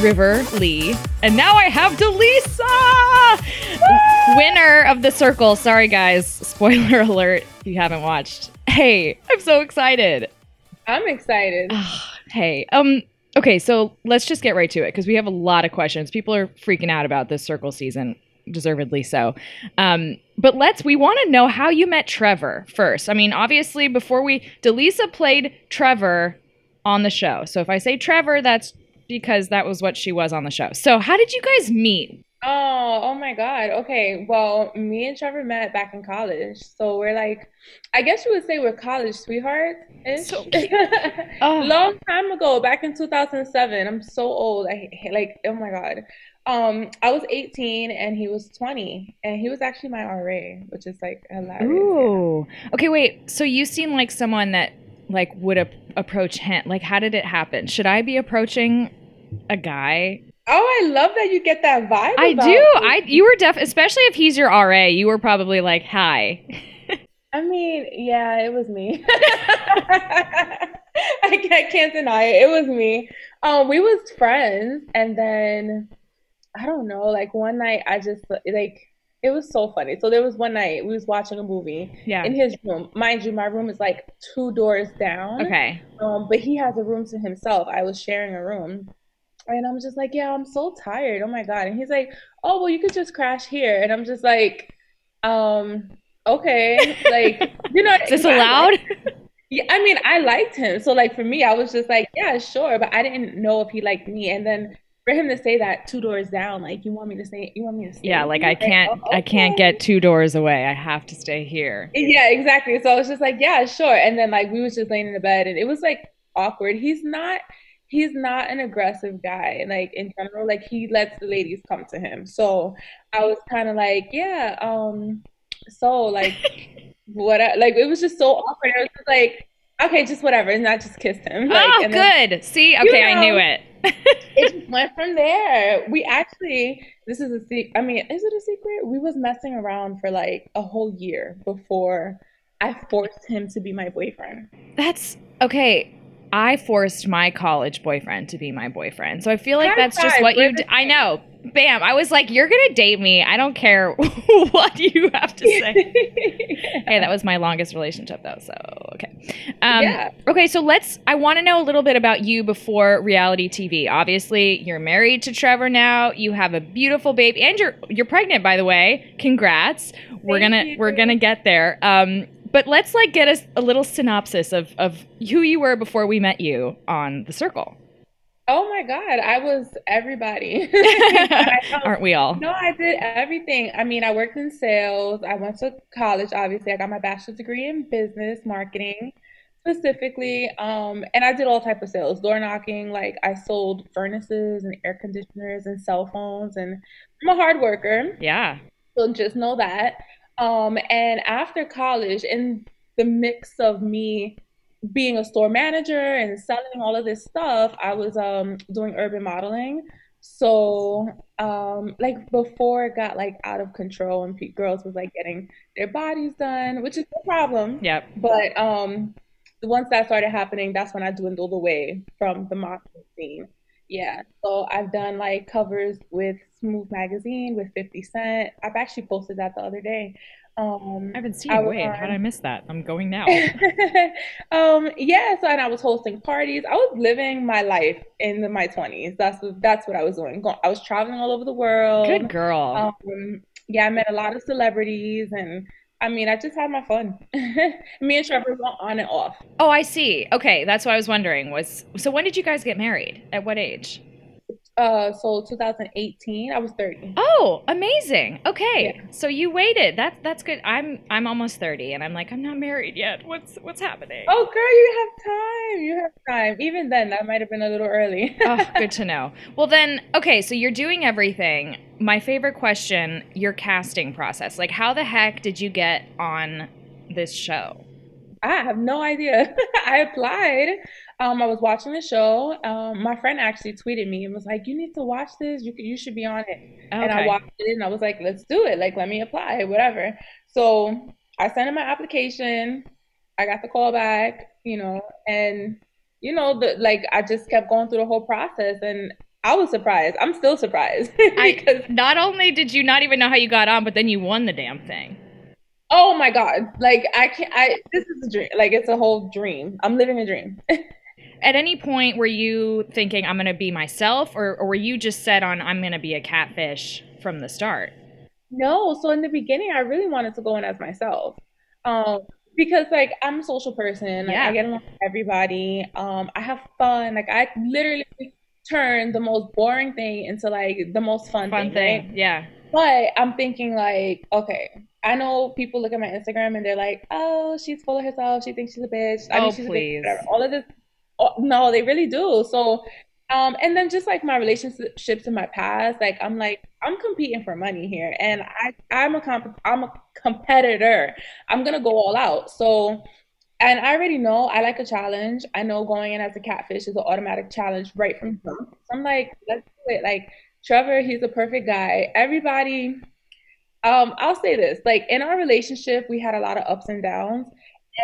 River Lee, and now I have DeLeesa, winner of the circle. Sorry, guys. Spoiler alert if you haven't watched. Hey, I'm so excited. I'm excited. Hey, um, okay, so let's just get right to it because we have a lot of questions. People are freaking out about this circle season, deservedly so. Um, but let's we want to know how you met Trevor first. I mean, obviously, before we DeLeesa played Trevor on the show. So if I say Trevor, that's because that was what she was on the show. So how did you guys meet? Oh, oh my God. Okay. Well, me and Trevor met back in college. So we're like, I guess you would say we're college sweethearts. So. Oh. Long time ago, back in 2007. I'm so old. I like, oh my God. Um, I was 18 and he was 20, and he was actually my RA, which is like hilarious. Ooh. Okay, wait. So you seem like someone that like would ap- approach him. Like, how did it happen? Should I be approaching a guy? Oh, I love that you get that vibe. I do. I you were def especially if he's your RA, you were probably like, "Hi." I mean, yeah, it was me. I can't, I can't deny it. It was me. Um, we was friends, and then I don't know. Like one night, I just like it was so funny. So there was one night we was watching a movie Yeah. in his room. Mind you, my room is like two doors down. Okay. Um, but he has a room to himself. I was sharing a room. And I'm just like, yeah, I'm so tired. Oh my God. And he's like, oh, well, you could just crash here. And I'm just like, um, okay. Like, you know, Is this I- allowed? yeah, I mean, I liked him. So like for me, I was just like, yeah, sure. But I didn't know if he liked me. And then for him to say that two doors down, like, you want me to say, you want me to stay yeah, like I here?" can't "Oh, I can't get two doors away. I have to stay here. Yeah, exactly. So I was just like, yeah, sure. And then like we was just laying in the bed and it was like awkward. He's not he's not an aggressive guy. Like in general, like he lets the ladies come to him. So I was kind of like, yeah, um, so like what I, like it was just so awkward. I was just like, okay, just whatever. And I just kissed him. Like oh, and then good. See, okay, I knew it. it just went from there. We actually, this is a secret. I mean, is it a secret? We was messing around for like a whole year before I forced him to be my boyfriend. That's okay. I forced my college boyfriend to be my boyfriend. So I feel like High that's just what you we're d- I know. Bam. I was like, you're going to date me. I don't care what you have to say. hey, that was my longest relationship though. So, okay. Um, Yeah. Okay, so let's I want to know a little bit about you before reality TV. Obviously, you're married to Trevor now. You have a beautiful baby and you're you're pregnant by the way. Congrats. We're going to you. we're to get there. Um but let's like get us a little synopsis of of who you were before we met you on the circle. Oh my God, I was everybody. Aren't we all? No, I did everything. I mean, I worked in sales. I went to college, obviously. I got my bachelor's degree in business marketing specifically. Um, and I did all type of sales, door knocking, like I sold furnaces and air conditioners and cell phones and I'm a hard worker. Yeah. So just know that. Um, and after college, in the mix of me being a store manager and selling all of this stuff, I was um doing urban modeling. So um like before it got like out of control and pe- girls was like getting their bodies done, which is no problem. Yep. But um once that started happening, that's when I dwindled away from the modeling scene. Yeah. So I've done like covers with Smooth Magazine with 50 Cent. I've actually posted that the other day. Um I haven't seen I it. Wait, how did I miss that? I'm going now. um yeah so and i was hosting parties i was living my life in the, my 20s that's what that's what i was doing i was traveling all over the world Good girl. um yeah i met a lot of celebrities and i mean i just had my fun me and trevor went on and off Oh, I see. Okay, that's what I was wondering. Was so when did you guys get married? At what age? Uh, so 2018, I was 30. Oh, amazing. Okay. Yeah. So you waited. That's that's good. I'm I'm almost 30 and I'm like I'm not married yet. What's what's happening? Oh, girl, you have time. You have time. Even then, that might have been a little early. oh, good to know. Well, then, okay, so you're doing everything. My favorite question your casting process. Like, how the heck did you get on this show? I have no idea. I applied. Um, I was watching the show. Um, my friend actually tweeted me and was like, "You need to watch this. You could, you should be on it." And I watched it and I was like, "Let's do it. Like, let me apply, whatever." So I sent in my application. I got the call back, you know, and you know, the like I just kept going through the whole process, and I was surprised. I'm still surprised because I, not only did you not even know how you got on, but then you won the damn thing. Oh my god, like I can't. I this is a dream. Like it's a whole dream. I'm living a dream. At any point, were you thinking, I'm going to be myself, or, or were you just set on, I'm going to be a catfish from the start? No, so in the beginning, I really wanted to go in as myself. Um, because like I'm a social person, like Yeah. I get along with everybody. Um, I have fun. Like I literally turn the most boring thing into like the most fun, Fun thing, thing. right? Yeah. But I'm thinking like, okay, I know people look at my Instagram and they're like, oh, she's full of herself. She thinks she's a bitch. I Oh, mean, she's a bitch. All of this. Oh, no, they really do. So, um, and then just like my relationships in my past, like I'm like I'm competing for money here, and I I'm a comp I'm a competitor. I'm gonna go all out. So, and I already know I like a challenge. I know going in as a catfish is an automatic challenge right from the jump. So I'm like, let's do it. Like Trevor, he's a perfect guy. Everybody, um, I'll say this, like in our relationship, we had a lot of ups and downs.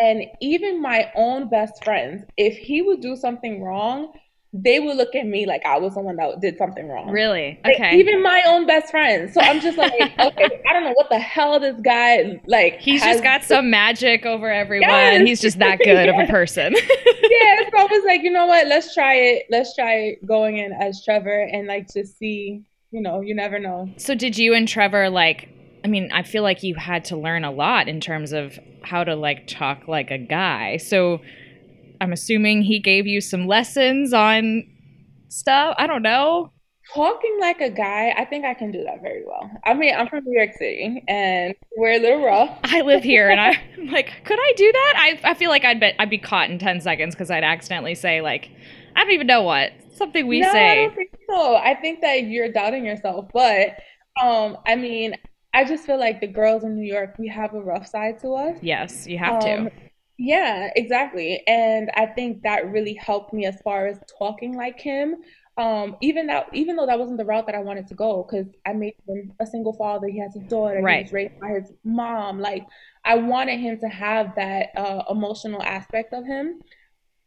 And even my own best friends, if he would do something wrong, they would look at me like I was the one that did something wrong. Really? Like, Okay. even my own best friends. So I'm just like, okay, I don't know what the hell this guy like. He's has- just got some magic over everyone. Yes. He's just that good of a person. yeah, so I was like, you know what? Let's try it. Let's try going in as Trevor and like just see. You know, you never know. so, did you and Trevor like? I mean, I feel like you had to learn a lot in terms of how to like talk like a guy. So, I'm assuming he gave you some lessons on stuff. I don't know. Talking like a guy, I think I can do that very well. I mean, I'm from New York City and we're a little rough. I live here, and I- I'm like, could I do that? I, I feel like I'd bet I'd be caught in ten seconds because I'd accidentally say like, I don't even know what something we no, I say. don't think so. I think that you're doubting yourself, but um, I mean, I just feel like the girls in New York, we have a rough side to us. Yes, you have to. Um, Yeah, exactly. And I think that really helped me as far as talking like him. Um, even that, even though that wasn't the route that I wanted to go, because I made him a single father, he has a daughter, he Right. was raised by his mom. Like I wanted him to have that uh, emotional aspect of him.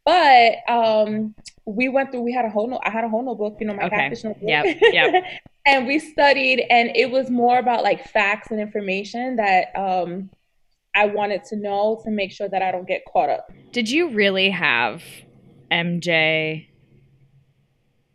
But um, we went through. We had a whole. No, I had a whole notebook. You know, my Okay. catfish notebook. Yep, yep. and we studied, and it was more about like facts and information that um, I wanted to know to make sure that I don't get caught up. Did you really have MJ,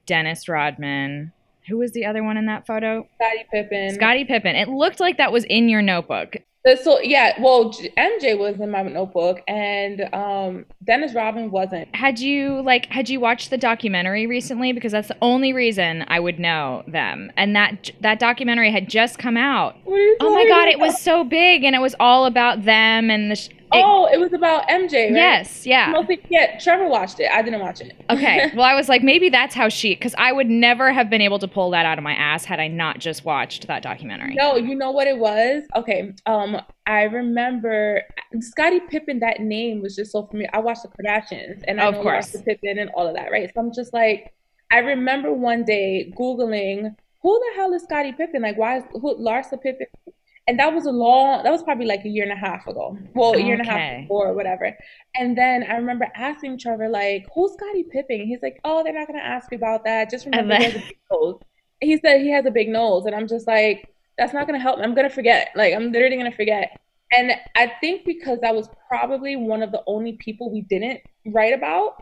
Dennis Rodman? Who was the other one in that photo? Scottie Pippen. Scottie Pippen. It looked like that was in your notebook. So yeah, well, MJ was in my notebook, and um, Dennis Rodman wasn't. Had you like had you watched the documentary recently? Because that's the only reason I would know them. And that that documentary had just come out. What are you Oh my god, it was so big, and it was all about them and the. Sh- it- Oh, it was about MJ, right? yes, yeah. Mostly, yeah. Trevor watched it. I didn't watch it. Okay. Well, I was like, maybe that's how she, because I would never have been able to pull that out of my ass had I not just watched that documentary. No, you know what it was? Okay. Um, I remember Scottie Pippen, that name was just so familiar. I watched the Kardashians and I Of know course. Pippen and all of that, right? So I'm just like, I remember one day Googling who the hell is Scottie Pippen? Like, why is who Larsa Pippen? And that was a long, that was probably like a year and a half ago. Well, a year and a half before or whatever. And then I remember asking Trevor, like, who's Scottie Pippen? He's like, oh, they're not going to ask you about that. Just remember he has a big nose. He said he has a big nose. And I'm just like, that's not going to help me. I'm going to forget. Like, I'm literally going to forget. And I think because that was probably one of the only people we didn't write about,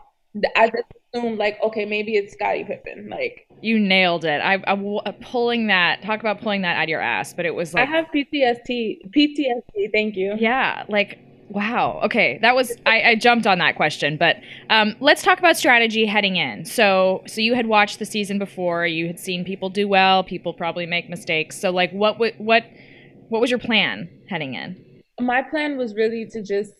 I just assumed, like, okay, maybe it's Scottie Pippen. Like, You nailed it. I, I w- pulling that. Talk about pulling that out of your ass. But it was like I have PTSD. PTSD, thank you. yeah, like Wow. Okay, that was I, I jumped on that question, but um, let's talk about strategy heading in. So, so you had watched the season before. You had seen people do well. People probably make mistakes. So, like, what what what what was your plan heading in? My plan was really to just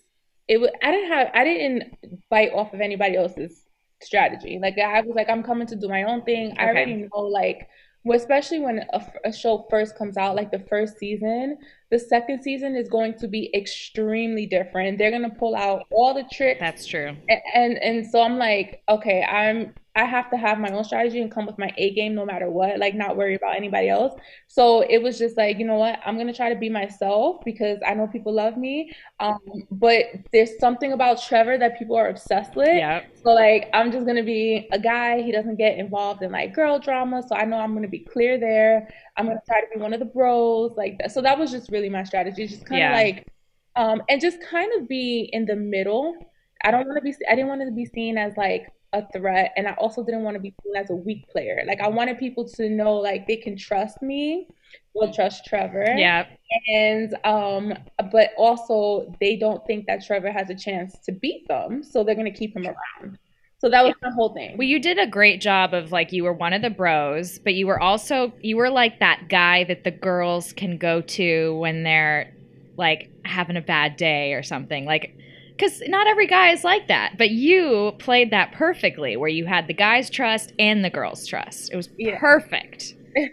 it. Was, I didn't have I didn't bite off of anybody else's strategy. Like I was like I'm coming to do my own thing. I already know like well, especially when a, a, show first comes out, like the first season, the second season is going to be extremely different. They're gonna pull out all the tricks. That's true. And, and and so I'm like, okay, I'm I have to have my own strategy and come with my A game no matter what, like not worry about anybody else. So it was just like, you know what, I'm gonna try to be myself because I know people love me. Um, but there's something about Trevor that people are obsessed with. Yeah. So like I'm just gonna be a guy. He doesn't get involved in like girl drama. So I know I'm gonna be clear there. I'm gonna try to be one of the bros, like that. So that was just really my strategy. Just kind of yeah. like um and just kind of be in the middle. I don't want to be I didn't want to be seen as like a threat and I also didn't want to be seen as a weak player. Like I wanted people to know like they can trust me, will trust Trevor. Yeah. And um but also they don't think that Trevor has a chance to beat them, so they're going to keep him around. So that was the whole thing. Well, you did a great job of like you were one of the bros, but you were also you were like that guy that the girls can go to when they're like having a bad day or something. Like because not every guy is like that. But you played that perfectly, where you had the guys' trust and the girls' trust. It was yeah. perfect. Thank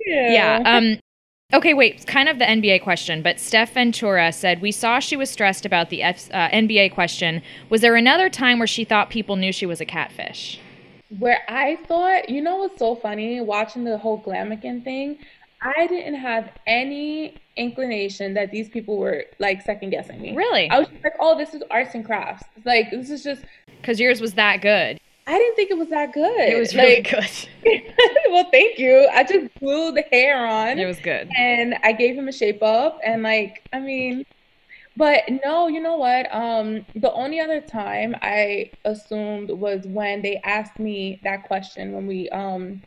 you. Yeah. Um. Okay, wait. Kind of the NBA question, but Steph Ventura said we saw she was stressed about the F- uh, NBA question. Was there another time where she thought people knew she was a catfish? Where I thought, you know, what's so funny watching the whole Glamican thing. I didn't have any inclination that these people were like second guessing me. Really? I was like, oh, this is arts and crafts. It's like this is just because yours was that good. I didn't think it was that good. It was really like, good. well, thank you. I just glued the hair on. It was good. And I gave him a shape up and like, I mean, but no, you know what? Um, the only other time I assumed was when they asked me that question when we um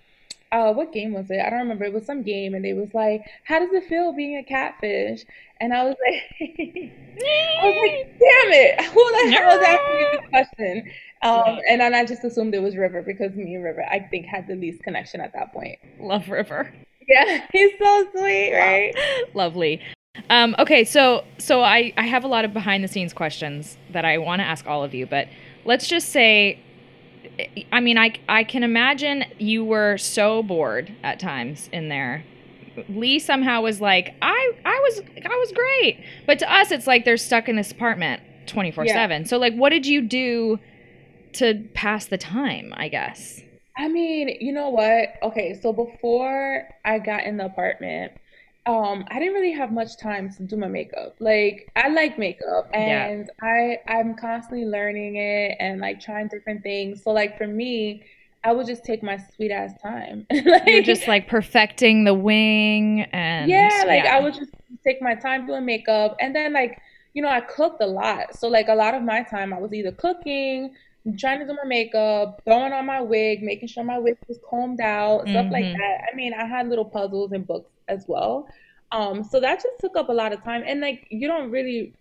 uh, what game was it? I don't remember. It was some game, and they was like, "How does it feel being a catfish?" And I was like, "I was like, damn it, who the hell is asking this question?" Um, and then I just assumed it was River because me and River, I think, had the least connection at that point. Love River. Yeah, he's so sweet, right? Lovely. Um, okay, so so I I have a lot of behind the scenes questions that I want to ask all of you, but let's just say I mean, I, I can imagine you were so bored at times in there. Lee somehow was like, I, I was, I was great, but to us, it's like they're stuck in this apartment twenty four seven. So, like, what did you do to pass the time? I guess. I mean, you know what? Okay, so before I got in the apartment, um i didn't really have much time to do my makeup like i like makeup and yeah. i i'm constantly learning it and like trying different things so like for me i would just take my sweet ass time like, you're just like perfecting the wing and yeah like yeah. i would just take my time doing makeup and then like you know i cooked a lot so like a lot of my time i was either cooking trying to do my makeup, throwing on my wig, making sure my wig was combed out, mm-hmm. stuff like mm-hmm. that. I mean, I had little puzzles and books as well. Um, so that just took up a lot of time. And like you don't really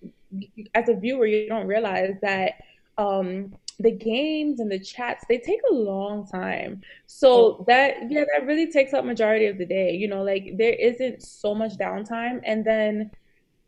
as a viewer, you don't realize that um the games and the chats they take a long time so that yeah that really takes up majority of the day you know like there isn't so much downtime and then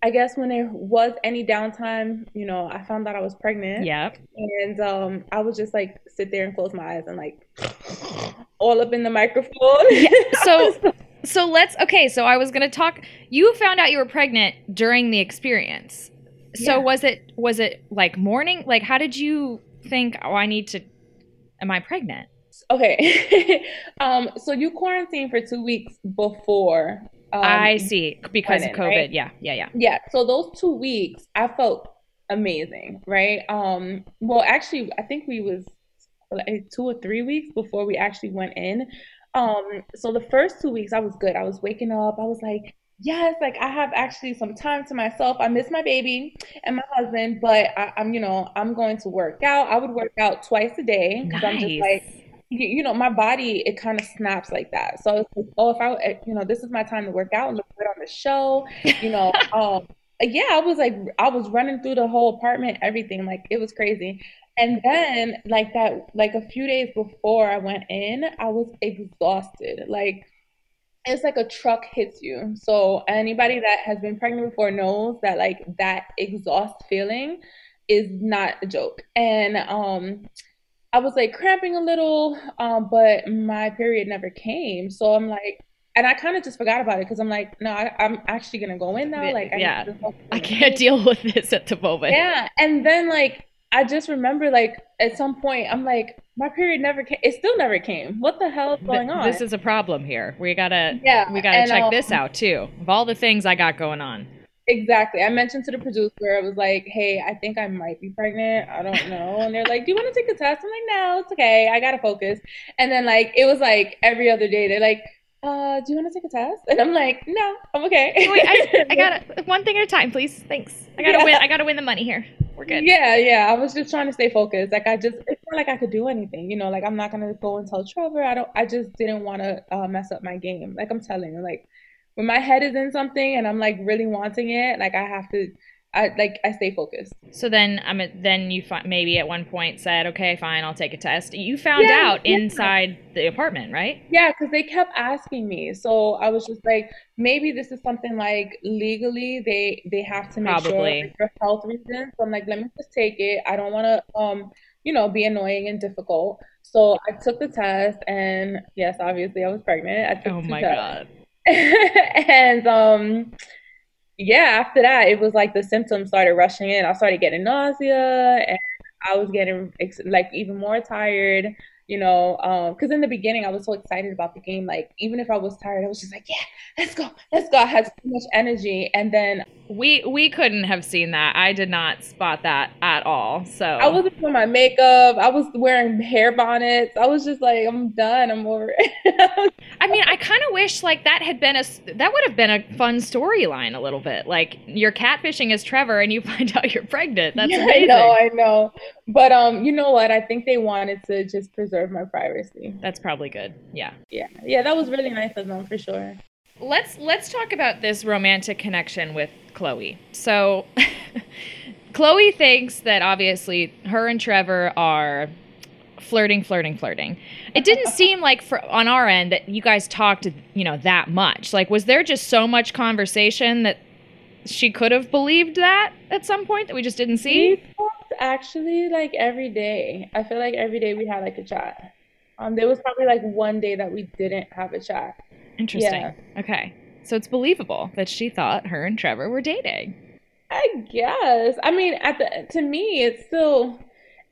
I guess when there was any downtime, you know, I found out I was pregnant. Yeah. And um, I would just like sit there and close my eyes and like all up in the microphone. Yeah. So so let's okay, so I was going to talk you found out you were pregnant during the experience. So yeah. was it was it like morning? Like how did you think, "Oh, I need to am I pregnant?" Okay. um so you quarantined for 2 weeks before um, I see because of COVID. Right? Yeah, yeah, yeah. Yeah. So those two weeks, I felt amazing, right? Um, well, actually, I think we was like two or three weeks before we actually went in. Um, so the first two weeks, I was good. I was waking up. I was like, yes, like I have actually some time to myself. I miss my baby and my husband, but I, am you know, I'm going to work out. I would work out twice a day because nice. I'm just like you know, my body it kind of snaps like that. So it's like, oh, if I, eh, you know, this is my time to work out and look good on the show, you know. um, yeah, I was like, I was running through the whole apartment, everything. Like, it was crazy. And then, like that, like a few days before I went in, I was exhausted. Like, it's like a truck hits you. So anybody that has been pregnant before knows that like that exhaust feeling is not a joke. And um I was like cramping a little, um, but my period never came. So I'm like, and I kind of just forgot about it because I'm like, no, I, am actually gonna go in now. Like, I yeah, I can't deal with this at the moment. Yeah, and then like I just remember like at some point I'm like, my period never came. It still never came. What the hell is going on? This is a problem here. We gotta, yeah, we gotta and, check um, this out too. Of all the things I got going on. Exactly. I mentioned to the producer, I was like, hey, I think I might be pregnant. I don't know. And they're like, do you want to take a test? I'm like, no, it's okay. I got to focus. And then, like, it was like every other day, they're like, uh, do you want to take a test? And I'm like, no, I'm okay. Wait, I, I got one thing at a time, please. Thanks. I gotta yeah. win. I gotta win the money here. We're good. Yeah, yeah. I was just trying to stay focused. Like I just, it's not like I could do anything. You know, like I'm not gonna go and tell Trevor. I don't. I just didn't want to uh, mess up my game. Like I'm telling you, like when my head is in something and I'm like really wanting it, like I have to I like I stay focused. So then I'm um, then you fi- maybe at one point said, "Okay, fine, I'll take a test." You found yeah, out yeah. inside the apartment, right? Yeah, because they kept asking me. So I was just like, maybe this is something like legally they they have to make Probably. sure for health reasons. So I'm like, let me just take it. I don't want to um you know be annoying and difficult. So I took the test, and yes, obviously I was pregnant. I took oh my tests. god. and um yeah, after that, it was like the symptoms started rushing in. I started getting nausea and I was getting like even more tired you know, because um, in the beginning I was so excited about the game. Like even if I was tired, I was just like, yeah, let's go, let's go. I had so much energy, and then we we couldn't have seen that. I did not spot that at all. So I wasn't doing my makeup. I was wearing hair bonnets. I was just like, I'm done. I'm over it. I mean, I kind of wish like that had been a that would have been a fun storyline a little bit. Like you're catfishing as Trevor, and you find out you're pregnant. That's yeah, amazing. I know, I know. But um, you know what? I think they wanted to just preserve my privacy. That's probably good. Yeah. Yeah. Yeah, that was really nice of them for sure. Let's let's talk about this romantic connection with Chloe. So Chloe thinks that obviously her and Trevor are flirting, flirting, flirting. It didn't seem like for on our end that you guys talked, you know, that much. Like was there just so much conversation that she could have believed that at some point that we just didn't see? We talked actually like every day. I feel like every day we had like a chat. Um, there was probably like one day that we didn't have a chat. Interesting. Yeah. Okay. So it's believable that she thought her and Trevor were dating. I guess. I mean, at the to me, it's still.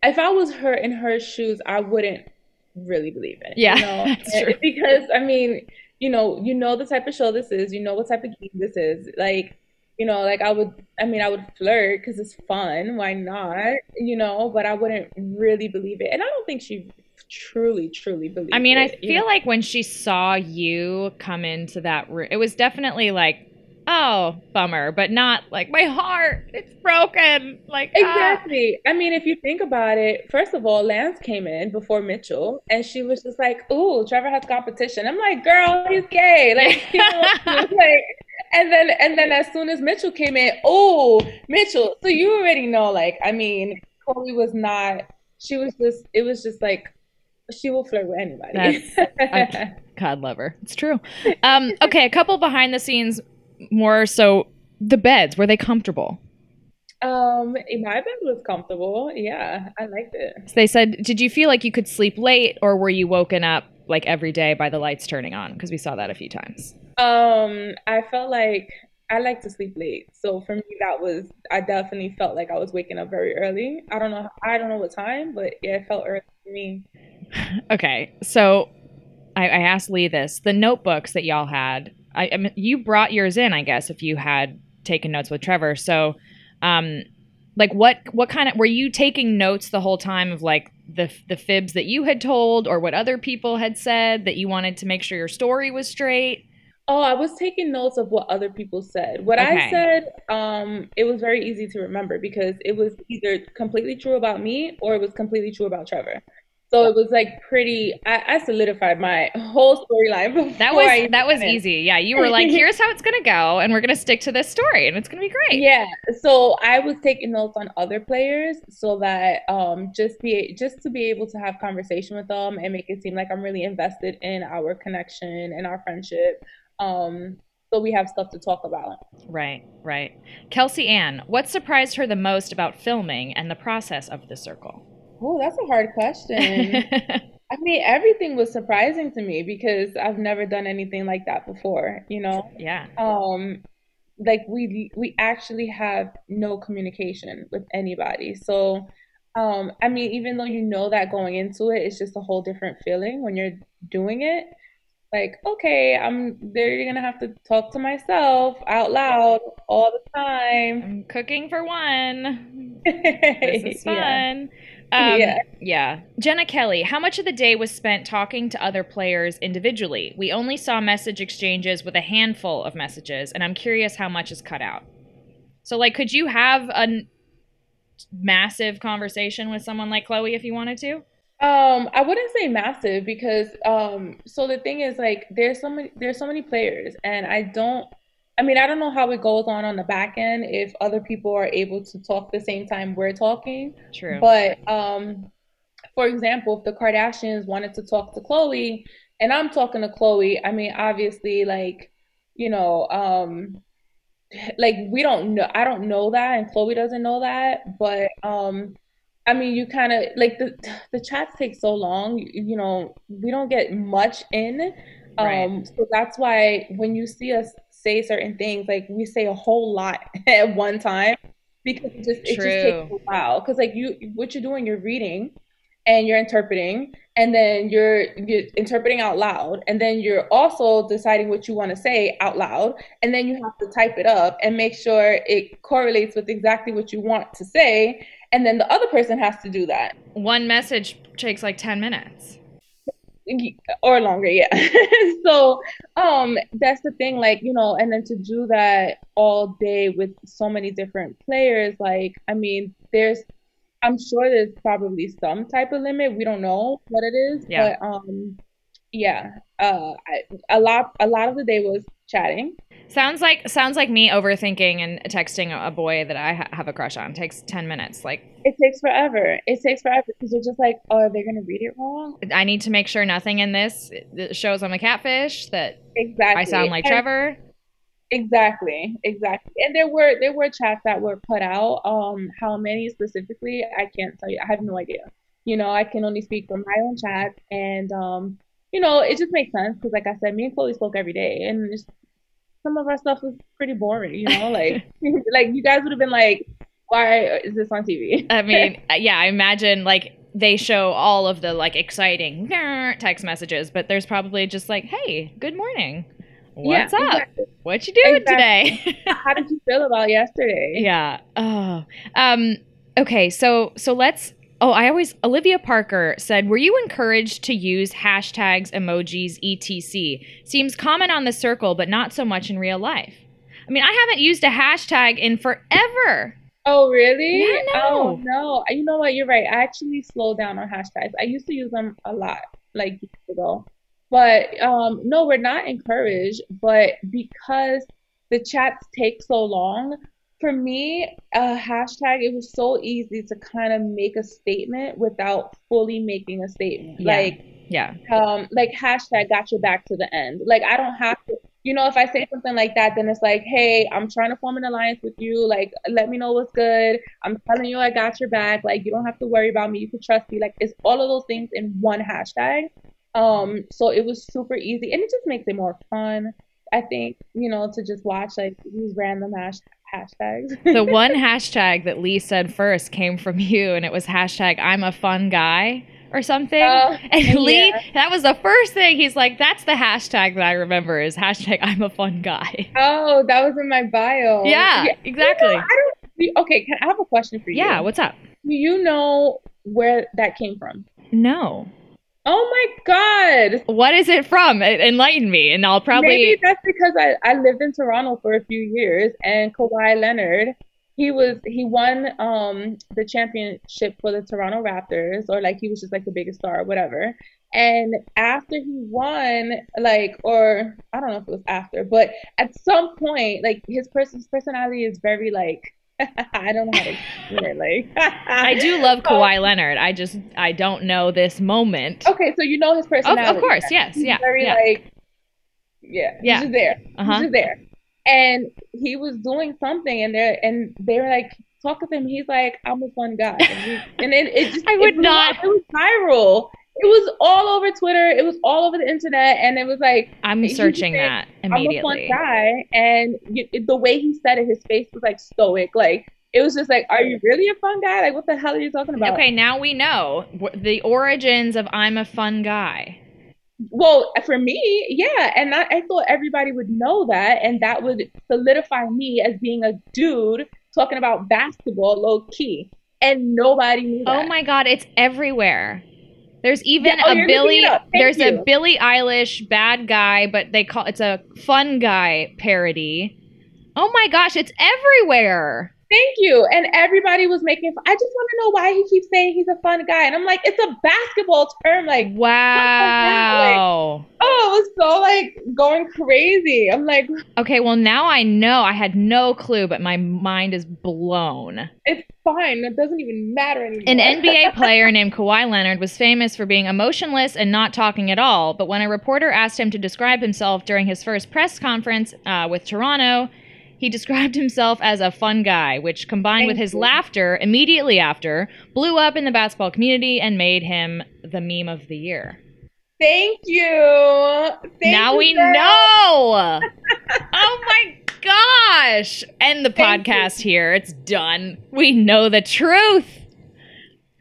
If I was her in her shoes, I wouldn't really believe it. Yeah, you know? that's true. Because I mean, you know, you know the type of show this is. You know what type of game this is. Like, you know, like I would, I mean, I would flirt because it's fun. Why not? You know, but I wouldn't really believe it. And I don't think she truly, truly believed I mean, it, I feel know? like when she saw you come into that room, it was definitely like, oh, bummer, but not like my heart, it's broken. Like, ah. exactly. Ah. I mean, if you think about it, first of all, Lance came in before Mitchell, and she was just like, ooh, Trevor has competition. I'm like, girl, he's gay. Like, you know, like, and then and then as soon as Mitchell came in, oh Mitchell. So you already know, like, I mean, Chloe was not. She was just. It was just like she will flirt with anybody. That's, God love her. It's true. Um, okay, a couple behind the scenes more so the beds were they comfortable? Um, my bed was comfortable. Yeah, I liked it. So they said, did you feel like you could sleep late, or were you woken up like every day by the lights turning on? Because we saw that a few times. Um, I felt like I like to sleep late. So for me that was I definitely felt like I was waking up very early. I don't know I don't know what time, but yeah, it felt early me. Okay. So I, I asked Lee this. The notebooks that y'all had, I, I mean, you brought yours in, I guess, if you had taken notes with Trevor. So um like what what kind of were you taking notes the whole time of like the the fibs that you had told or what other people had said that you wanted to make sure your story was straight? Oh, I was taking notes of what other people said. What okay. I said, um, it was very easy to remember because it was either completely true about me or it was completely true about Trevor. So it was like pretty. I, I solidified my whole storyline. That was that was even- easy. Yeah, you were like, here's how it's gonna go, and we're gonna stick to this story, and it's gonna be great. Yeah. So I was taking notes on other players so that um just be just to be able to have conversation with them and make it seem like I'm really invested in our connection and our friendship. Um, so we have stuff to talk about. Right, right. Kelsey Ann, what surprised her the most about filming and the process of the circle? Oh, that's a hard question. I mean, everything was surprising to me because I've never done anything like that before, you know? yeah. Um, like we we actually have no communication with anybody. So, um, I mean, even though you know that going into it, it's just a whole different feeling when you're doing it. Like, okay, I'm they're gonna have to talk to myself out loud all the time. I'm cooking for one. This is fun. Yeah. Um, Yeah. yeah. Jenna Kelly, how much of the day was spent talking to other players individually? We only saw message exchanges with a handful of messages, and I'm curious how much is cut out. So, like, could you have a massive conversation with someone like Chloe if you wanted to? Um, I wouldn't say massive because um so the thing is like there's so many there's so many players and I don't I mean I don't know how it goes on on the back end if other people are able to talk the same time we're talking True. but um for example if the Kardashians wanted to talk to Chloe and I'm talking to Chloe I mean obviously like you know um like we don't know I don't know that and Chloe doesn't know that but um I mean you kind of like the the chats take so long you, you know we don't get much in. Um Right. so that's why when you see us say certain things like we say a whole lot at one time because it just it just takes a while. Because like you what you're doing you're reading and you're interpreting and then you're you're interpreting out loud and then you're also deciding what you want to say out loud and then you have to type it up and make sure it correlates with exactly what you want to say and then the other person has to do that One message takes like 10 minutes. or longer yeah so um that's the thing like you know and then to do that all day with so many different players like i mean there's i'm sure there's probably some type of limit we don't know what it is Yeah. but um yeah uh I, a lot a lot of the day was chatting Sounds like sounds like me overthinking and texting a boy that I ha- have a crush on. takes 10 minutes. Like it takes forever it takes forever because you're just like oh are they gonna read it wrong I need to make sure nothing in this shows I'm a catfish, that exactly I sound like And- Trevor. Exactly, exactly. And there were there were chats that were put out. Um, how many specifically, I can't tell you. I have no idea. You know, I can only speak from my own chat, and um, you know, it just makes sense because, like I said, me and Chloe spoke every day, and it's, some of our stuff was pretty boring. You know, like like you guys would have been like, why is this on TV? I mean, yeah, I imagine like they show all of the like exciting text messages, but there's probably just like, "Hey, good morning. Yeah, What's up? exactly. What you doing Exactly. today?" How did you feel about yesterday? yeah. Oh. Um okay, so so let's Oh, I always Olivia Parker said, "Were you encouraged to use hashtags, emojis, etc? Seems common on the circle, but not so much in real life." I mean, I haven't used a hashtag in forever. Oh, really? Yeah, Oh, no. no. You know what? You're right. I actually slowed down on hashtags. I used to use them a lot, like years ago. But um, no, we're not encouraged. But because the chats take so long, for me, a hashtag, it was so easy to kind of make a statement without fully making a statement. Yeah. Like, Yeah. um like hashtag got your back to the end. Like i don't have to you know if i say something like that then it's like hey i'm trying to form an alliance with you. Like let me know what's good. I'm telling you i got your back. Like you don't have to worry about me. You can trust me. Like it's all of those things in one hashtag. Um so it was super easy. And it just makes it more fun i think you know to just watch like these random hash- hashtags the one hashtag that Lee said first came from you, and it was hashtag I'm a fun guy or something. Oh, and Lee, yeah. that was the first thing he's like, that's the hashtag that I remember is hashtag I'm a fun guy. oh that was in my bio Yeah, exactly. You know, I don't, okay can i have a question for you Yeah, what's up? Do you know where that came from? No. Oh my God. What is it from? Enlighten me, and I'll probably. Maybe that's because I, I lived in Toronto for a few years and Kawhi Leonard, he was he won um the championship for the Toronto Raptors or like he was just like the biggest star or whatever. And after he won, like, or I don't know if it was after, but at some point, like his person's personality is very like I don't know how to explain it. Like I do love Kawhi Leonard. I just I don't know this moment. Okay, so you know his personality. of course, yes, He's yeah, very yeah. like yeah, Yeah. he's just there. Uh-huh. He's just there. And he was doing something and they're and they were like talk to him. He's like, I'm a fun guy. And, he, and it, it just I would not- up. it was viral. It was all over Twitter. It was all over the internet, and it was like I'm searching said, that I'm a fun guy, and you, it- the way he said it, his face was like stoic. Like it was just like, are you really a fun guy? Like what the hell are you talking about? Okay, now we know the origins of I'm a fun guy. Well, for me, yeah, and I, I thought everybody would know that, and that would solidify me as being a dude talking about basketball low key, and nobody knew oh that. Oh my god, it's everywhere. There's even Yeah, oh, a Billy it up. Thank there's a you. Billie Eilish bad guy, but they call it's a fun guy parody. Oh my gosh, it's everywhere. Thank you. And everybody was making. I just want to know why he keeps saying he's a fun guy, and I'm like, it's a basketball term. Like, Wow. oh, it was so like going crazy. I'm like, Okay, well now I know. I had no clue, but my mind is blown. it's fine. It doesn't even matter anymore. An NBA player named Kawhi Leonard was famous for being emotionless and not talking at all. But when a reporter asked him to describe himself during his first press conference uh, with Toronto, he described himself as a fun guy, which combined with his you. laughter immediately after blew up in the basketball community and made him the meme of the year. Thank you. Thank now you, we girl. know. oh my gosh. End the Thank you. podcast here. It's done. We know the truth.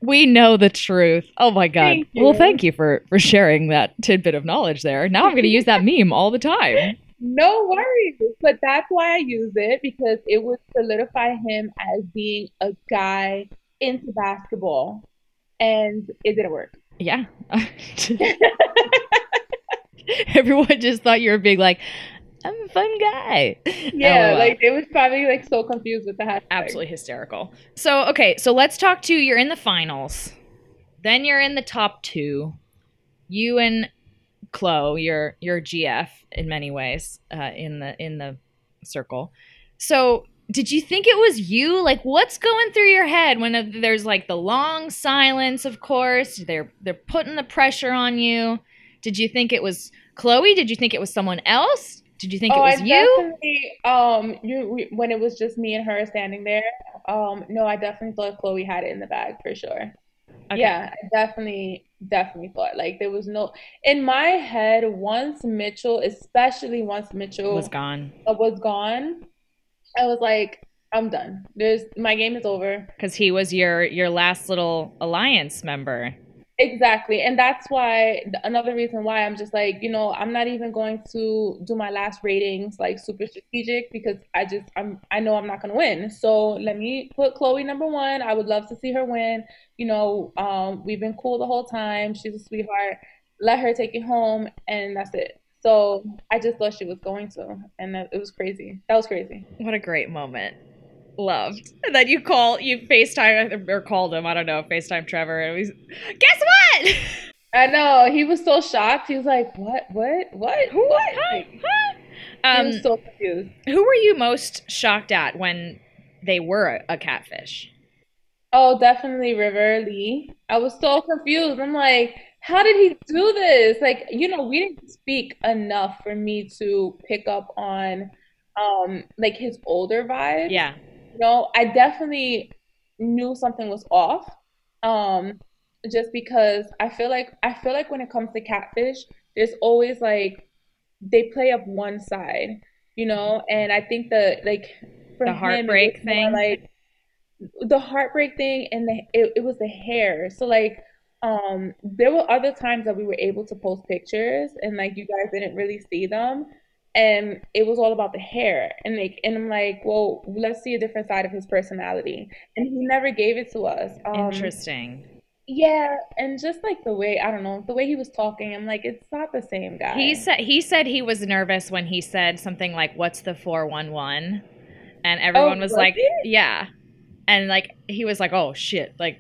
We know the truth. Oh my god. Thank Well, thank you for for sharing that tidbit of knowledge there. Now I'm going to use that meme all the time. No worries. But that's why I use it because it would solidify him as being a guy into basketball. And it didn't work. Yeah. Everyone just thought you were being like, I'm a fun guy. Yeah, oh, LOL. like it was probably like so confused with the hashtag. absolutely hysterical. So, okay, so let's talk to you're in the finals. Then you're in the top 2. You and Chloe, you're you're GF in many ways uh, in the in the circle. So, did you think it was you? Like what's going through your head when there's like the long silence, of course. They're they're putting the pressure on you. Did you think it was Chloe? Did you think it was someone else? Did you think oh, it was I you? um you we- when it was just me and her standing there. Um no, I definitely thought Chloe had it in the bag for sure. Okay. Yeah, I definitely definitely thought like there was no in my head once Mitchell, especially once Mitchell was gone. uh, was gone, I was like, I'm done. There's my game is over. because he was your your last little alliance member. Exactly. And that's why another reason why I'm just like, you know, I'm not even going to do my last ratings like super strategic because I just I'm I know I'm not gonna win. So let me put Chloe number one. I would love to see her win. You know, um, we've been cool the whole time. She's a sweetheart. Let her take it home and that's it. So I just thought she was going to, and it was crazy. That was crazy. What a great moment. Loved. And then you call you FaceTime or called him, I don't know, FaceTime Trevor and he's guess what? I know he was so shocked. He was like, "What? What? What? Who? What?" Huh? Huh? Um, was so confused. who were you most shocked at when they were a, a catfish? Oh, definitely River Lee. I was so confused. I'm like, how did he do this? Like, you know, we didn't speak enough for me to pick up on um like his older vibe. Yeah. Know, I definitely knew something was off. Um, just because I feel like I feel like when it comes to catfish, there's always like they play up one side, you know, and I think the like for The heartbreak more thing? like the heartbreak thing and the it, it was the hair. So like um there were other times that we were able to post pictures and like you guys didn't really see them and it was all about the hair and like and I'm like, well, let's see a different side of his personality. And he never gave it to us. Um Interesting. yeah, and just like the way, I don't know, the way he was talking, I'm like, it's not the same guy. He said he said he was nervous when he said something like what's the 411? and everyone Oh, was was like, it? "Yeah," and like he was like, "Oh shit!" Like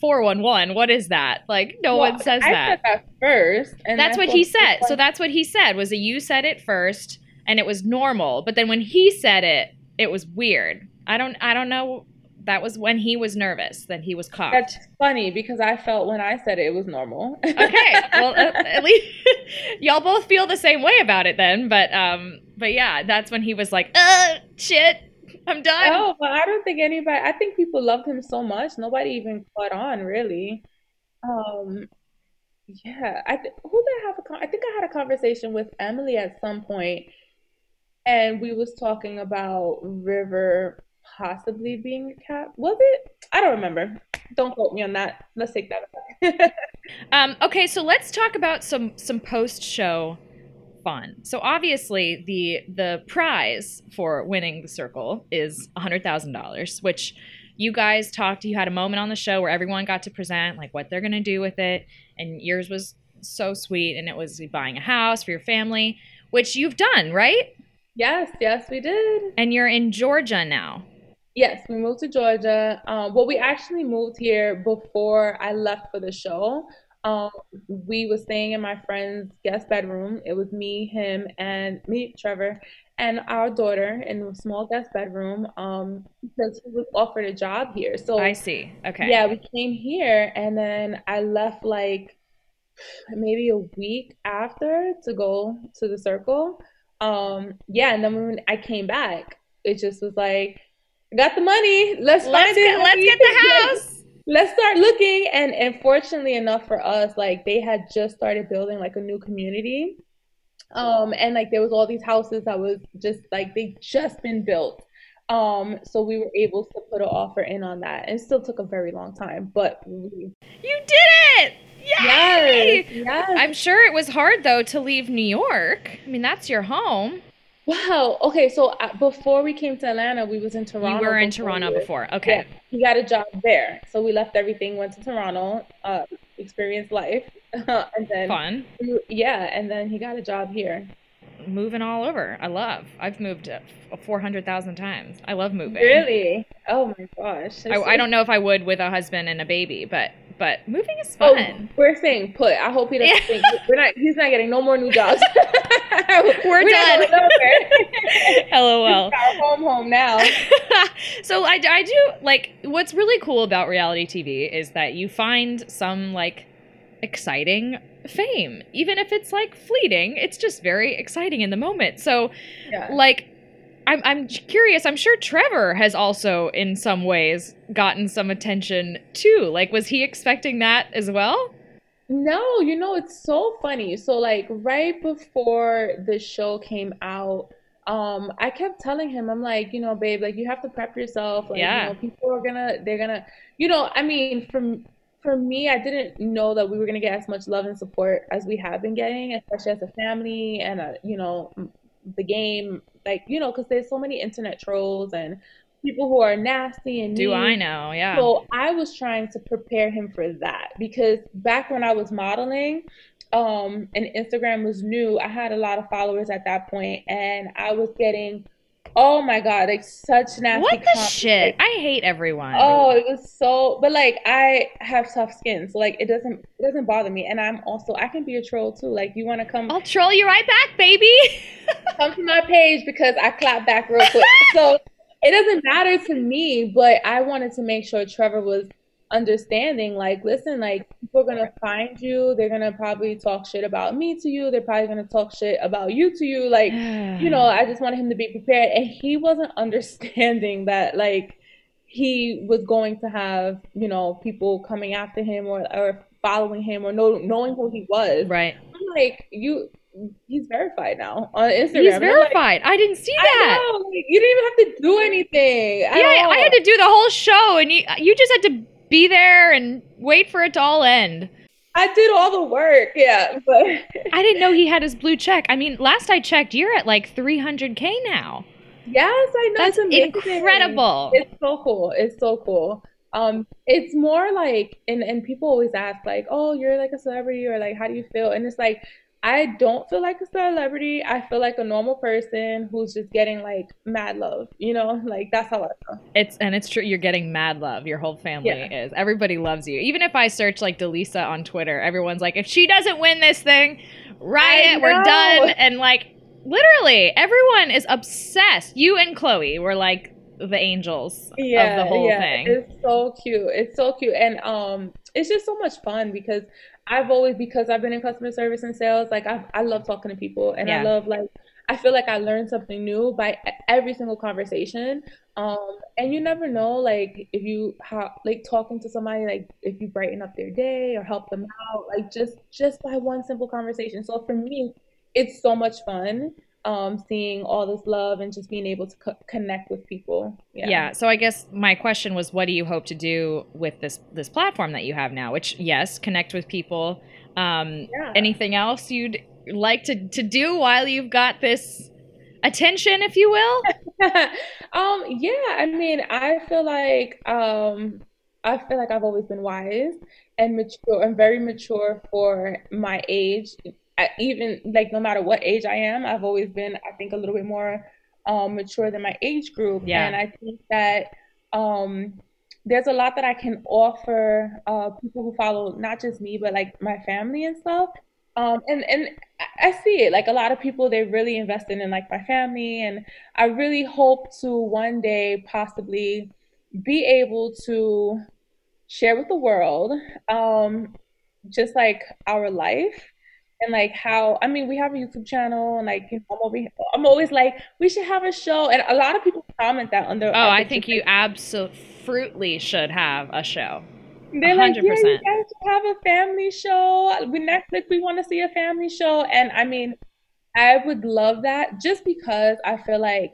four one one. What is that? Like no Well, one says I that. said that first, and That's what he said. So that's what he said was that you said it first and it was normal, but then when he said it, it was weird. I don't I don't know. That was when he was nervous that he was caught. That's funny because I felt when I said it, it was normal. okay. Well, uh, at least y'all both feel the same way about it then. But um, but yeah, that's when he was like, "Uh, shit, I'm done." Oh, but I don't think anybody. I think people loved him so much. Nobody even caught on, really. Um, yeah. I th who did I have a con I think I had a conversation with Emily at some point, and we was talking about River possibly being a cat. Was it? I don't remember. Don't quote me on that. Let's take that. Um, okay, so let's talk about some some post show fun. So obviously the the prize for winning the circle is hundred thousand dollars, which you guys talked. You had a moment on the show where everyone got to present like what they're gonna do with it, and yours was so sweet, and it was buying a house for your family, which you've done, right? Yes, yes, we did. And you're in Georgia now. Yes, we moved to Georgia. Um, well, we actually moved here before I left for the show. Um, we were staying in my friend's guest bedroom. It was me, him, and me, Trevor, and our daughter in a small guest bedroom. Um, because he was offered a job here. So I see. Okay. yeah, we came here, and then I left like maybe a week after to go to the circle. Um, yeah, and then when I came back, it just was like, I got the money. Let's Let's find it. let's get the house. Let's start looking. And and fortunately enough for us, like they had just started building like a new community. Um, and like there was all these houses that was just like they just been built. Um, so we were able to put an offer in on that. And it still took a very long time, but we, You did it! Yay! yes, yes. I'm sure it was hard though to leave New York. I mean, that's your home. Wow. Okay, so uh, before we came to Atlanta, we was in Toronto. you were in before Toronto we- before. Okay. Yeah, he got a job there. So we left everything, went to Toronto, uh, experienced life, and then Fun. yeah, and then he got a job here. Moving all over. I love. I've moved uh, 400,000 times. I love moving. Really? Oh my gosh. I, I don't know if I would with a husband and a baby, but but moving is Oh, fun. we're saying put. I hope he doesn't think we're not. He's not getting no more new jobs. We're not done. LOL. Our home, home now. so I, I do like what's really cool about reality TV is that you find some like exciting fame even if it's like fleeting it's just very exciting in the moment so Yeah. like I'm, I'm curious i'm sure trevor has also in some ways gotten some attention too like was he expecting that as well No, you know, it's so funny. So like right before the show came out, um, I kept telling him, I'm like, you know, babe, like you have to prep yourself. Like, Yeah. you know, people are gonna, they're gonna, you know, I mean, from for me, I didn't know that we were gonna get as much love and support as we have been getting, especially as a family and a, you know, the game, like, you know, because there's so many internet trolls and people who are nasty and do mean. i know yeah So I was trying to prepare him for that because back when I was modeling, um, and Instagram was new, I had a lot of followers at that point, and I was getting, oh my God, like such nasty what the comments. shit i hate everyone Oh, it was so, but like I have tough skin, so like it doesn't it doesn't bother me, and I'm also I can be a troll too. Like you want to come i'll troll you right back baby come to my page because I clap back real quick. So it doesn't matter to me, but I wanted to make sure Trevor was understanding. Like, listen, like people are gonna find you. They're gonna probably talk shit about me to you. They're probably gonna talk shit about you to you. Like, you know, I just wanted him to be prepared, and he wasn't understanding that. Like, he was going to have you know people coming after him or or following him or know, knowing who he was. right I'm like, you. He's verified now on Instagram. he's I'm like, verified i didn't see I that like, you didn't even have to do anything. Yeah, I all. had to do the whole show, and you you just had to be there and wait for it to all end. I did all the work, yeah, but I didn't know he had his blue check. I mean, last I checked, you're at like 300k now. yes, I know. That's it's incredible. It's so cool. It's so cool. Um, it's more like, and and people always ask like, oh, you're like a celebrity, or like, how do you feel? And it's like, I don't feel like a celebrity. I feel like a normal person who's just getting like mad love. You know, like that's how I feel. It's and it's true. You're getting mad love. Your whole family Yeah. is. Everybody loves you. Even if I search like DeLeesa on Twitter, everyone's like, if she doesn't win this thing, riot. We're done. And like, literally, everyone is obsessed. You and Chloe were like the angels of the whole thing. It's so cute. It's so cute. And um it's just so much fun because I've always because I've been in customer service and sales, like I I love talking to people and Yeah. I love like I feel like I learn something new by every single conversation. Um and you never know like if you how like talking to somebody like if you brighten up their day or help them out like just just by one simple conversation. So for me, it's so much fun um seeing all this love and just being able to co- connect with people. yeah. So I guess my question was, what do you hope to do with this this platform that you have now? Which yes, connect with people. Um, Yeah. Anything else you'd like to to do while you've got this attention, if you will? Um, yeah, I mean, I feel like um I feel like I've always been wise and mature and very mature for my age. I, even like no matter what age I am, I've always been, I think, a little bit more um mature than my age group. Yeah. And I think that um there's a lot that I can offer uh people who follow not just me, but like my family and stuff. Um, and and I see it like a lot of people they're really invested in like my family and I really hope to one day possibly be able to share with the world um just like our life and like how I mean we have a YouTube channel and like you know, I'm over here, I'm always like we should have a show and a lot of people comment that under Oh, I think you absolutely should have a show. they're like, yeah, 100%. you guys should have a family show. With Netflix, we want to see a family show. And I mean, I would love that just because I feel like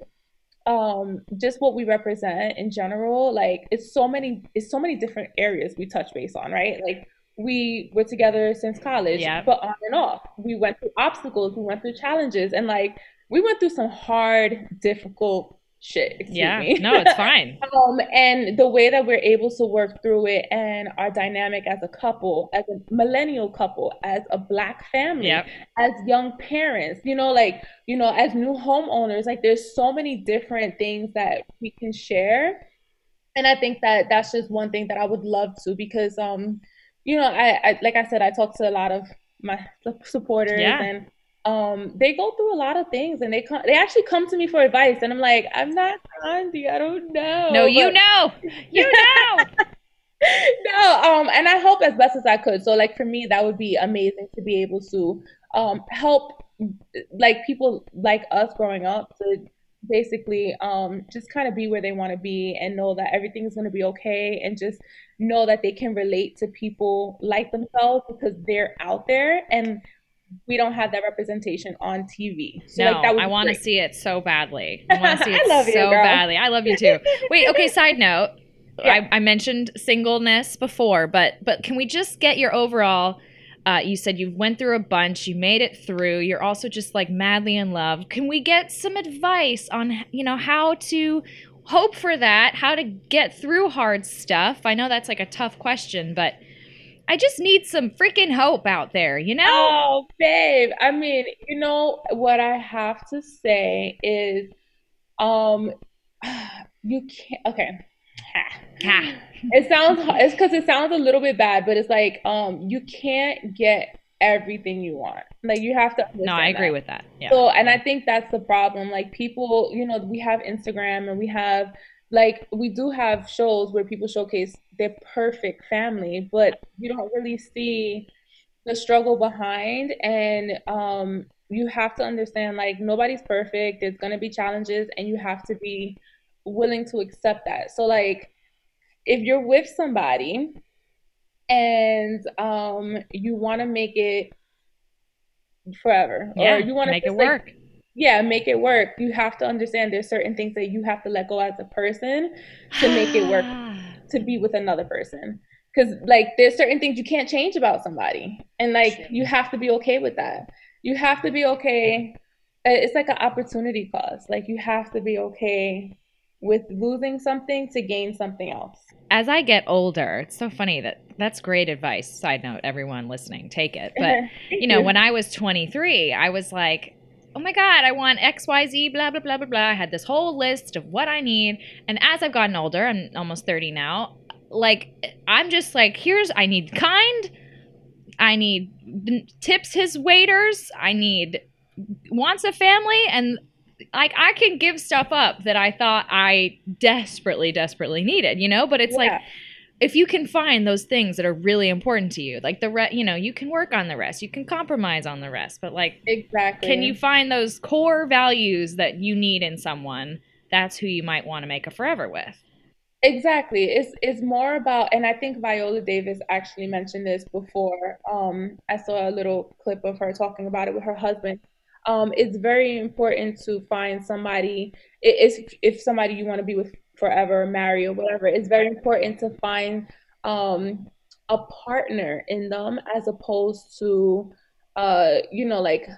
um just what we represent in general, like it's so many it's so many different areas we touch base on, right? Like we were together since college, Yeah. but on and off. We went through obstacles, we went through challenges, and like we went through some hard, difficult shit. Excuse Yeah. me. No, it's fine. Um, and the way that we're able to work through it and our dynamic as a couple, as a millennial couple, as a black family, Yep. as young parents, you know, like, you know, as new homeowners, like there's so many different things that we can share. And I think that that's just one thing that I would love to because, um, you know, I, I like I said, I talk to a lot of my supporters Yeah. and um they go through a lot of things and they come they actually come to me for advice and I'm like, I'm not Gandhi, I don't know. No, you But- know. You know. no, um, and I help as best as I could. So like for me, that would be amazing to be able to um help like people like us growing up to basically um just kind of be where they want to be and know that everything's going to be okay and just know that they can relate to people like themselves because they're out there and we don't have that representation on TV. So no, like I want to see it so badly. I want to see it love you, so girl. badly. I love you too. Wait, okay. Side note, Yeah. I, I mentioned singleness before, but but can we just get your overall? Uh, you said you went through a bunch, you made it through. You're also just like madly in love. Can we get some advice on you know how to hope for that, how to get through hard stuff? I know that's like a tough question, but I just need some freaking hope out there. You know? Oh, babe. I mean, you know what I have to say is, um, you can't. Okay. Ha ha. It sounds. It's because it sounds a little bit bad, but it's like, um, you can't get everything you want. Like you have to. No, I agree that. with that. Yeah. So, and I think that's the problem. Like people, you know, we have Instagram and we have like we do have shows where people showcase their perfect family, but you don't really see the struggle behind and um you have to understand like nobody's perfect. There's going to be challenges and you have to be willing to accept that. So like if you're with somebody and um you want to make it forever yeah. or you want to make it like, work. yeah, make it work. You have to understand there's certain things that you have to let go as a person to make it work to be with another person. Because like there's certain things you can't change about somebody, and like you have to be okay with that. You have to be okay. uh, It's like an opportunity cost. Like you have to be okay with losing something to gain something else. As I get older, it's so funny that that's great advice. Side note, everyone listening, take it. But you know, when I was 23, I was like, oh my God, I want XYZ, blah, blah, blah, blah, blah. I had this whole list of what I need. And as I've gotten older, I'm almost 30 now, like, I'm just like, here's, I need kind, I need tips his waiters, I need wants a family, and like, I can give stuff up that I thought I desperately, desperately needed, you know? But it's Yeah. like, if you can find those things that are really important to you, like the re- you know, you can work on the rest, you can compromise on the rest, but like Exactly. can you find those core values that you need in someone? That's who you might want to make a forever with. Exactly. It's it's more about, and I think Viola Davis actually mentioned this before. Um, I saw a little clip of her talking about it with her husband. Um, it's very important to find somebody. It is if somebody you want to be with forever, marry or whatever. It's very important to find um a partner in them as opposed to uh you know like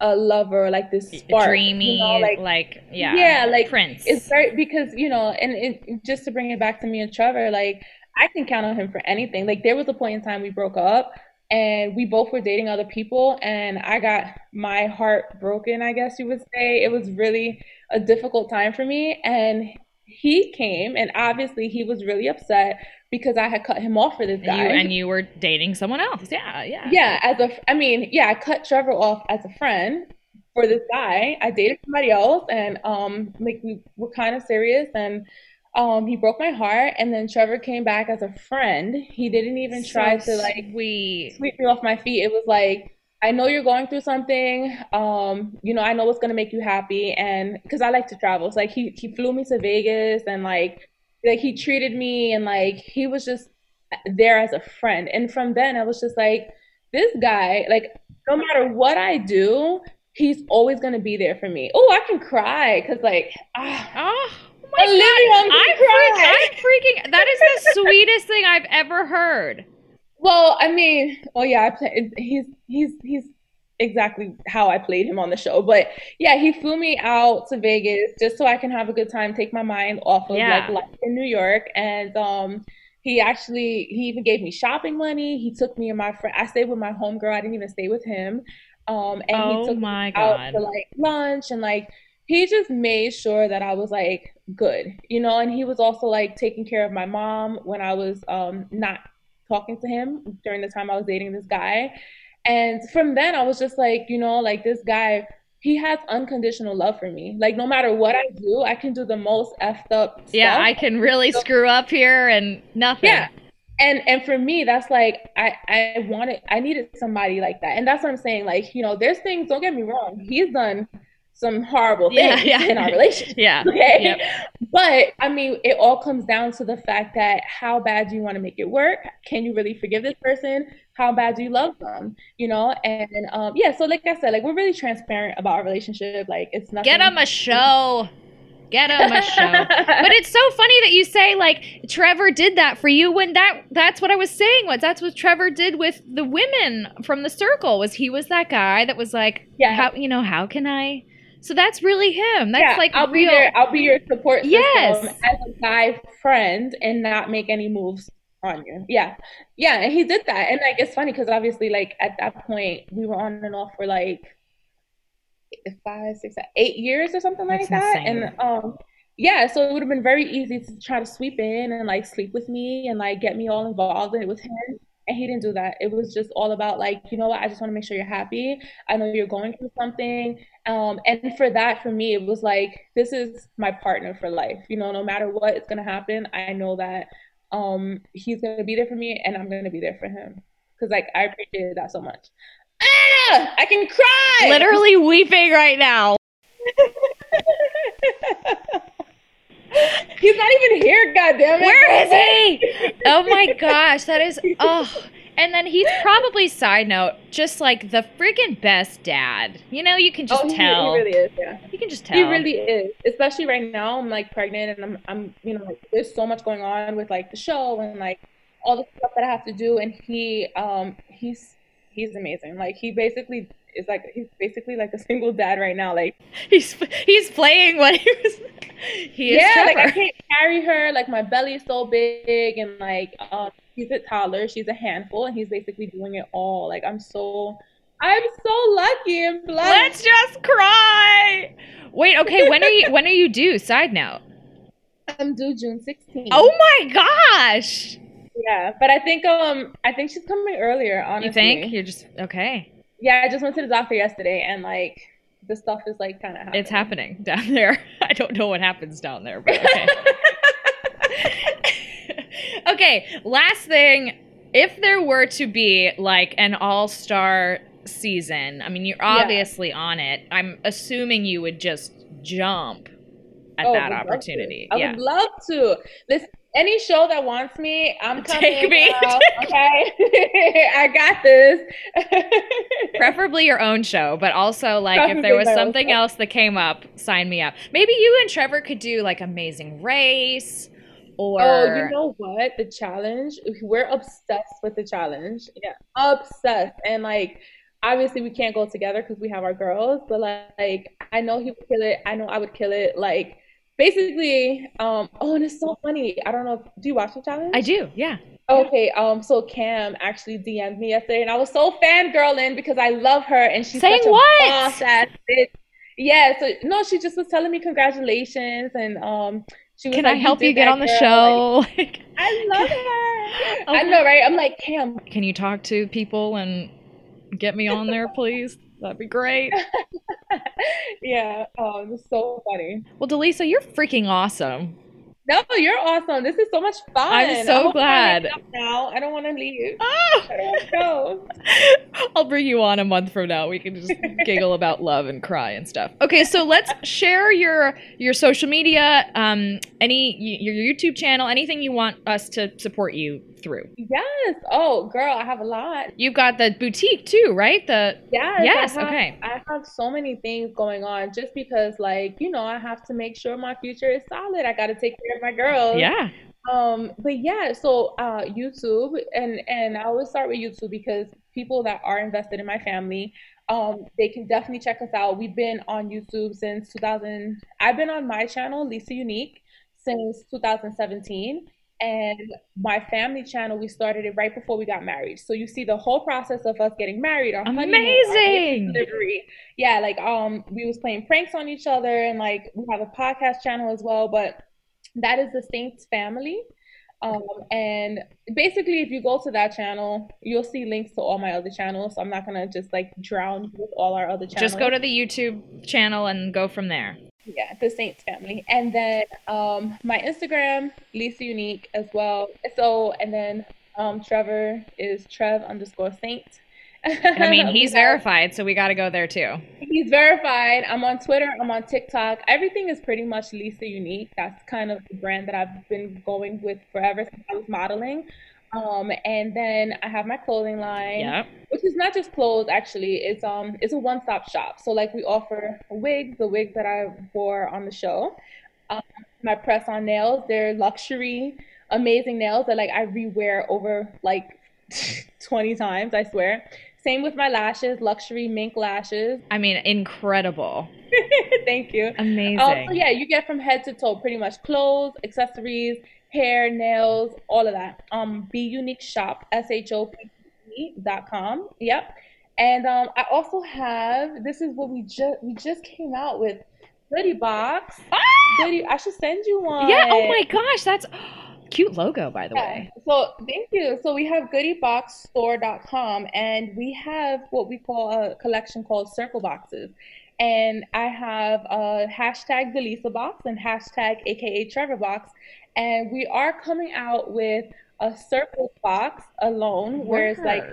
a lover like this spark. Dreamy, You know, like, like yeah, yeah, like Prince. it's very because you know, and it, just to bring it back to me and Trevor, like I can count on him for anything. Like there was a point in time we broke up, and we both were dating other people, and I got my heart broken. I guess you would say it was really a difficult time for me, and he came, and obviously he was really upset because I had cut him off for this and guy. you and you were dating someone else. Yeah, yeah. Yeah, as a, I mean, yeah, I cut Trevor off as a friend for this guy. I dated somebody else, and um, like we were kind of serious, and um, he broke my heart. And then Trevor came back as a friend. He didn't even try to like sweet. sweep me off my feet. It was like, I know you're going through something. Um, you know, I know what's gonna make you happy, and because I like to travel, so like he he flew me to Vegas, and like like he treated me, and like he was just there as a friend. And from then, I was just like, this guy, like no matter what I do, he's always gonna be there for me. Oh, I can cry because like ah. Oh my Olivia, god. I'm freak. I'm freaking that is the sweetest thing I've ever heard. Well, I mean, well, yeah, I play, he's he's he's exactly how I played him on the show. But yeah, he flew me out to Vegas just so I can have a good time, take my mind off of Yeah. like life in New York. And um, he actually he even gave me shopping money. He took me and my friend. I stayed with my homegirl. I didn't even stay with him. Um, and Oh he took my me out God. to like lunch and like he just made sure that I was like good, you know. And he was also like taking care of my mom when I was um not talking to him during the time I was dating this guy. And from then I was just like, you know, like this guy, he has unconditional love for me. Like no matter what I do, I can do the most effed up Yeah, stuff. I can really screw up here and nothing. Yeah. And and for me, that's like I I wanted I needed somebody like that. And that's what I'm saying. Like, you know, there's things, don't get me wrong, he's done some horrible things yeah. in our relationship. Yeah. Okay. Yep. But I mean, it all comes down to the fact that how bad do you want to make it work? Can you really forgive this person? How bad do you love them? You know? And um, yeah, so like I said, like we're really transparent about our relationship. Like it's nothing. Get him a show. Get him a show. but it's so funny that you say like Trevor did that for you when that that's what I was saying was that's what Trevor did with the women from the circle was he was that guy that was like Yeah. how you know how can I so that's really him that's yeah, like I'll real be there. I'll be your support system Yes. as a guy friend and not make any moves on you. Yeah, yeah, and he did that. And like it's funny because obviously, like at that point, we were on and off for like five, six, eight years or something like That's that. insane. And um, yeah, so it would have been very easy to try to sweep in and like sleep with me and like get me all involved in it with him. And he didn't do that. It was just all about like, you know what? I just want to make sure you're happy. I know you're going through something. Um, and for that, for me, it was like, this is my partner for life. You know, no matter what is going to happen, I know that um, he's going to be there for me and I'm going to be there for him. Because like, I appreciated that so much. Ah, I can cry. literally weeping right now He's not even here, goddamn it! where is he oh my gosh that is oh and then he's probably side note just like the freaking best dad you know you can just oh, he, tell he really is, yeah. you can just tell He really is, especially right now. I'm like pregnant, and I'm, I'm, you know, like, there's so much going on with like the show and like all the stuff that I have to do. And he, um, he's, he's amazing. Like he basically is like, he's basically like a single dad right now. Like, he's he's playing what he was he is yeah, Trevor. like I can't carry her. Like my belly is so big, and like um, she's a toddler. She's a handful, and he's basically doing it all. Like I'm so, I'm so lucky and blessed. Let's just cry. Wait, okay. When are you? When are you due? Side note. I'm due June 16th. Oh my gosh. yeah, but I think um, I think she's coming earlier. Honestly, You think you're just okay? Yeah, I just went to the doctor yesterday, and like the stuff is like kind of It's happening down there. I don't know what happens down there, but okay. okay, last thing. If there were to be like an all star season, I mean, you're Yeah. obviously on it. I'm assuming you would just jump at Oh, that would love to. opportunity. I yeah. would love to. Listen, any show that wants me, I'm coming. Take me. okay, I got this. Preferably your own show, but also like if there was something else that came up, sign me up. Maybe you and Trevor could do like Amazing Race or Oh, you know what? The challenge. We're obsessed with the challenge. Yeah, obsessed. And like, obviously, we can't go together because we have our girls. But like, I know he would kill it. I know I would kill it. Like, basically, um. Oh, and it's so funny. I don't know. If, do you watch the challenge? I do, yeah. Okay. Um. So Cam actually DM'd me yesterday, and I was so fangirling because I love her, and she's Saying such a what? boss ass bitch. Yeah. So no, she just was telling me congratulations, and um. She was Can like, I help did you get on the girl. Show? Like, I love her. Oh I know, right? I'm like, Cam, can you talk to people and get me on there, please? That'd be great. yeah. Oh, it's so funny. Well, DeLeesa, you're freaking awesome. No, you're awesome. This is so much fun. I'm so I glad. I hang up Now I don't want to leave. Ah! I don't want to go. I'll bring you on a month from now. We can just giggle about love and cry and stuff. Okay, so let's share your your social media, um, any your YouTube channel, anything you want us to support you through. Yes. Oh, girl, I have a lot. You've got the boutique too, right? The Yes. Yes, I have, okay. I have so many things going on just because, like, you know, I have to make sure my future is solid. I got to take care my girls. yeah. Um, but yeah, so uh, YouTube and and I always start with YouTube because people that are invested in my family, um, they can definitely check us out. We've been on YouTube since 2000. I've been on my channel, Leesa Unique, since 2017. And my family channel, we started it right before we got married. So you see the whole process of us getting married, our Amazing. delivery. Yeah, like um, we was playing pranks on each other, and like we have a podcast channel as well. But that is the Saints family. Um, and basically, if you go to that channel, you'll see links to all my other channels. So I'm not gonna just like drown you with all our other channels. Just go to the YouTube channel and go from there. yeah, the Saints family, and then um, my Instagram, Leesa Unique as well. So and then um, Trevor is Trev underscore Saint. I mean, he's verified, so we got to go there too. He's verified. I'm on Twitter. I'm on TikTok. Everything is pretty much Leesa Unique. That's kind of the brand that I've been going with forever since I was modeling. Um, and then I have my clothing line, Yep. which is not just clothes. Actually, it's um, it's a one-stop shop. So like we offer wigs, the wig that I wore on the show, um, my press-on nails. They're luxury, amazing nails that like I rewear over like 20 times. I swear. Same with my lashes, luxury mink lashes. I mean, incredible. Thank you. Amazing. Um, so yeah, you get from head to toe pretty much clothes, accessories, hair, nails, all of that. Um, Be Unique Shop, S H O P E dot com. Yep. And um, I also have this is what we just we just came out with Goodie Box. Ah! Goodie, I should send you one. Yeah. Oh my gosh, that's cute logo, by the Yeah. way. So thank you. So we have goodieboxstore.com and we have what we call a collection called circle boxes. And I have a hashtag the Lisa box and hashtag aka Trevor box. And we are coming out with a circle box alone where it's like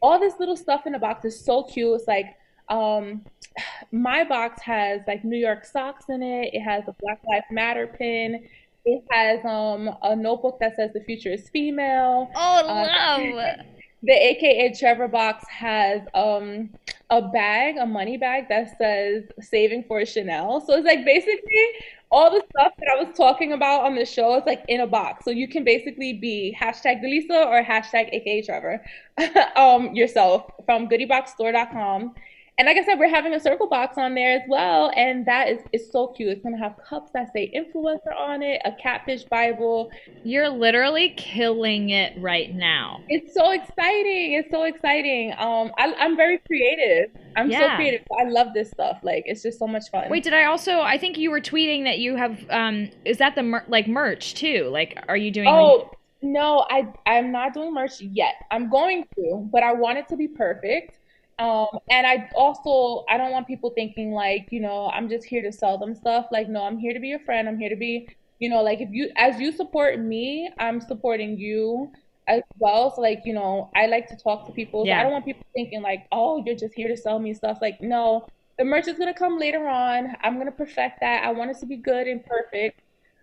all this little stuff in the box is so cute. It's like um my box has like New York socks in it. It has a Black Lives Matter pin. It has um a notebook that says the future is female. Oh, Uh, love. The AKA Trevor box has um a bag, a money bag that says saving for Chanel. So it's like basically all the stuff that I was talking about on the show is like in a box. So you can basically be hashtag DeLeesa or hashtag AKA Trevor um yourself from goodieboxstore.com. and like I said, we're having a circle box on there as well, and that is is so cute. It's gonna have cups that say influencer on it, a catfish Bible. You're literally killing it right now. It's so exciting. It's so exciting. Um, I, I'm very creative. I'm so creative. I love this stuff. Like it's just so much fun. Wait, did I also? I think you were tweeting that you have. Um, is that the mer- like merch too? Like, are you doing? Oh no, I I'm not doing merch yet. I'm going to, but I want it to be perfect. Um, and I also I don't want people thinking like, you know, I'm just here to sell them stuff. Like, no, I'm here to be your friend. I'm here to be, you know, like if you as you support me, I'm supporting you as well. So like, you know, I like to talk to people. So I don't want people thinking like, oh, you're just here to sell me stuff. Like, no, the merch is gonna come later on. I'm gonna perfect that. I want it to be good and perfect.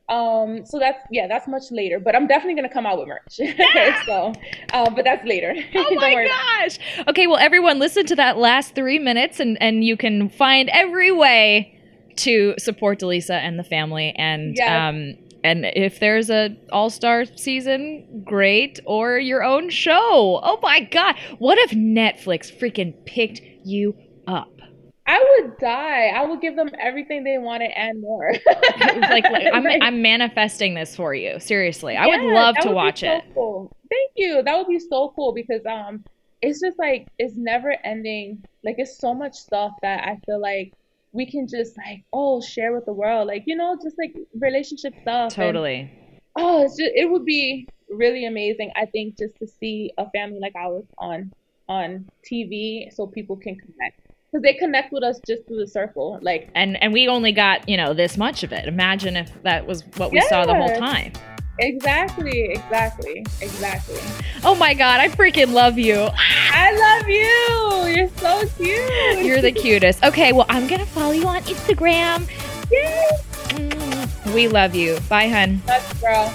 Um, so that's yeah, that's much later, but I'm definitely gonna come out with merch. so, uh, but that's later. Oh my worry about it. gosh! Okay, well, everyone, listen to that last three minutes, and and you can find every way to support DeLeesa and the family. And Yes. um, and if there's a All Star season, great, or your own show. Oh my god! What if Netflix freaking picked you up? I would die. I would give them everything they wanted and more. like, like I'm, I'm manifesting this for you. Seriously, I would love to would watch so it. Cool. Thank you. That would be so cool because um, it's just like it's never ending. Like it's so much stuff that I feel like we can just like oh share with the world. Like you know, just like relationship stuff. and- Totally. oh, it's just it would be really amazing. I think just to see a family like ours on on TV, so people can connect because they connect with us just through the circle. Like And and we only got you know this much of it. Imagine if that was what we saw the whole time. exactly, exactly, exactly. Oh my god, I freaking love you. I love you. You're so cute. You're the cutest. Okay, well I'm gonna follow you on Instagram. Yay. We love you. Bye, hun. That's girl.